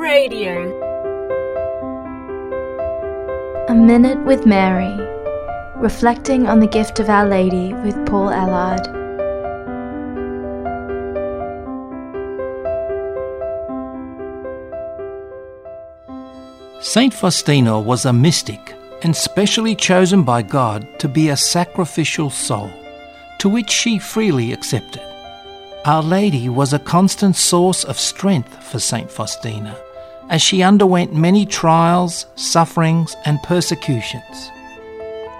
Cradio. A Minute with Mary, reflecting on the gift of Our Lady with Paul Allard. Saint Faustina was a mystic and specially chosen by God to be a sacrificial soul, to which she freely accepted. Our Lady was a constant source of strength for Saint Faustina as she underwent many trials, sufferings, and persecutions.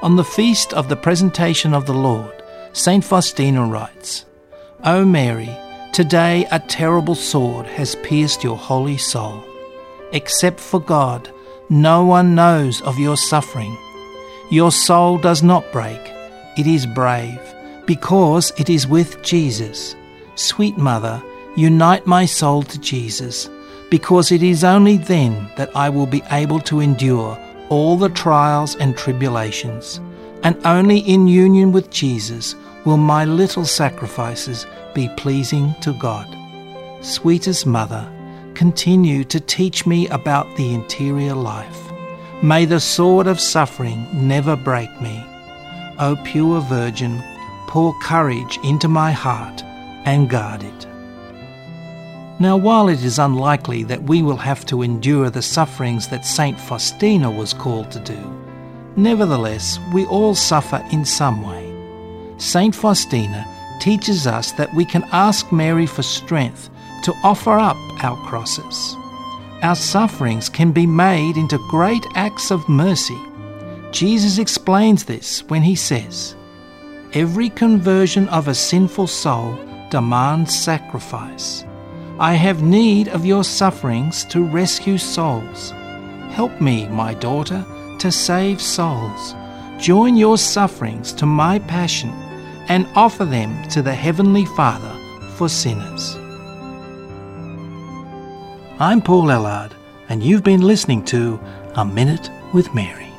On the feast of the presentation of the Lord, Saint Faustina writes, O Mary, today a terrible sword has pierced your holy soul. Except for God, no one knows of your suffering. Your soul does not break, it is brave, because it is with Jesus. Sweet Mother, unite my soul to Jesus, because it is only then that I will be able to endure all the trials and tribulations, and only in union with Jesus will my little sacrifices be pleasing to God. Sweetest Mother, continue to teach me about the interior life. May the sword of suffering never break me. O pure Virgin, pour courage into my heart and guard it. Now, while it is unlikely that we will have to endure the sufferings that Saint Faustina was called to do, nevertheless, we all suffer in some way. Saint Faustina teaches us that we can ask Mary for strength to offer up our crosses. Our sufferings can be made into great acts of mercy. Jesus explains this when he says, Every conversion of a sinful soul demands sacrifice. I have need of your sufferings to rescue souls. Help me, my daughter, to save souls. Join your sufferings to my passion and offer them to the Heavenly Father for sinners. I'm Paul Ellard, and you've been listening to A Minute with Mary.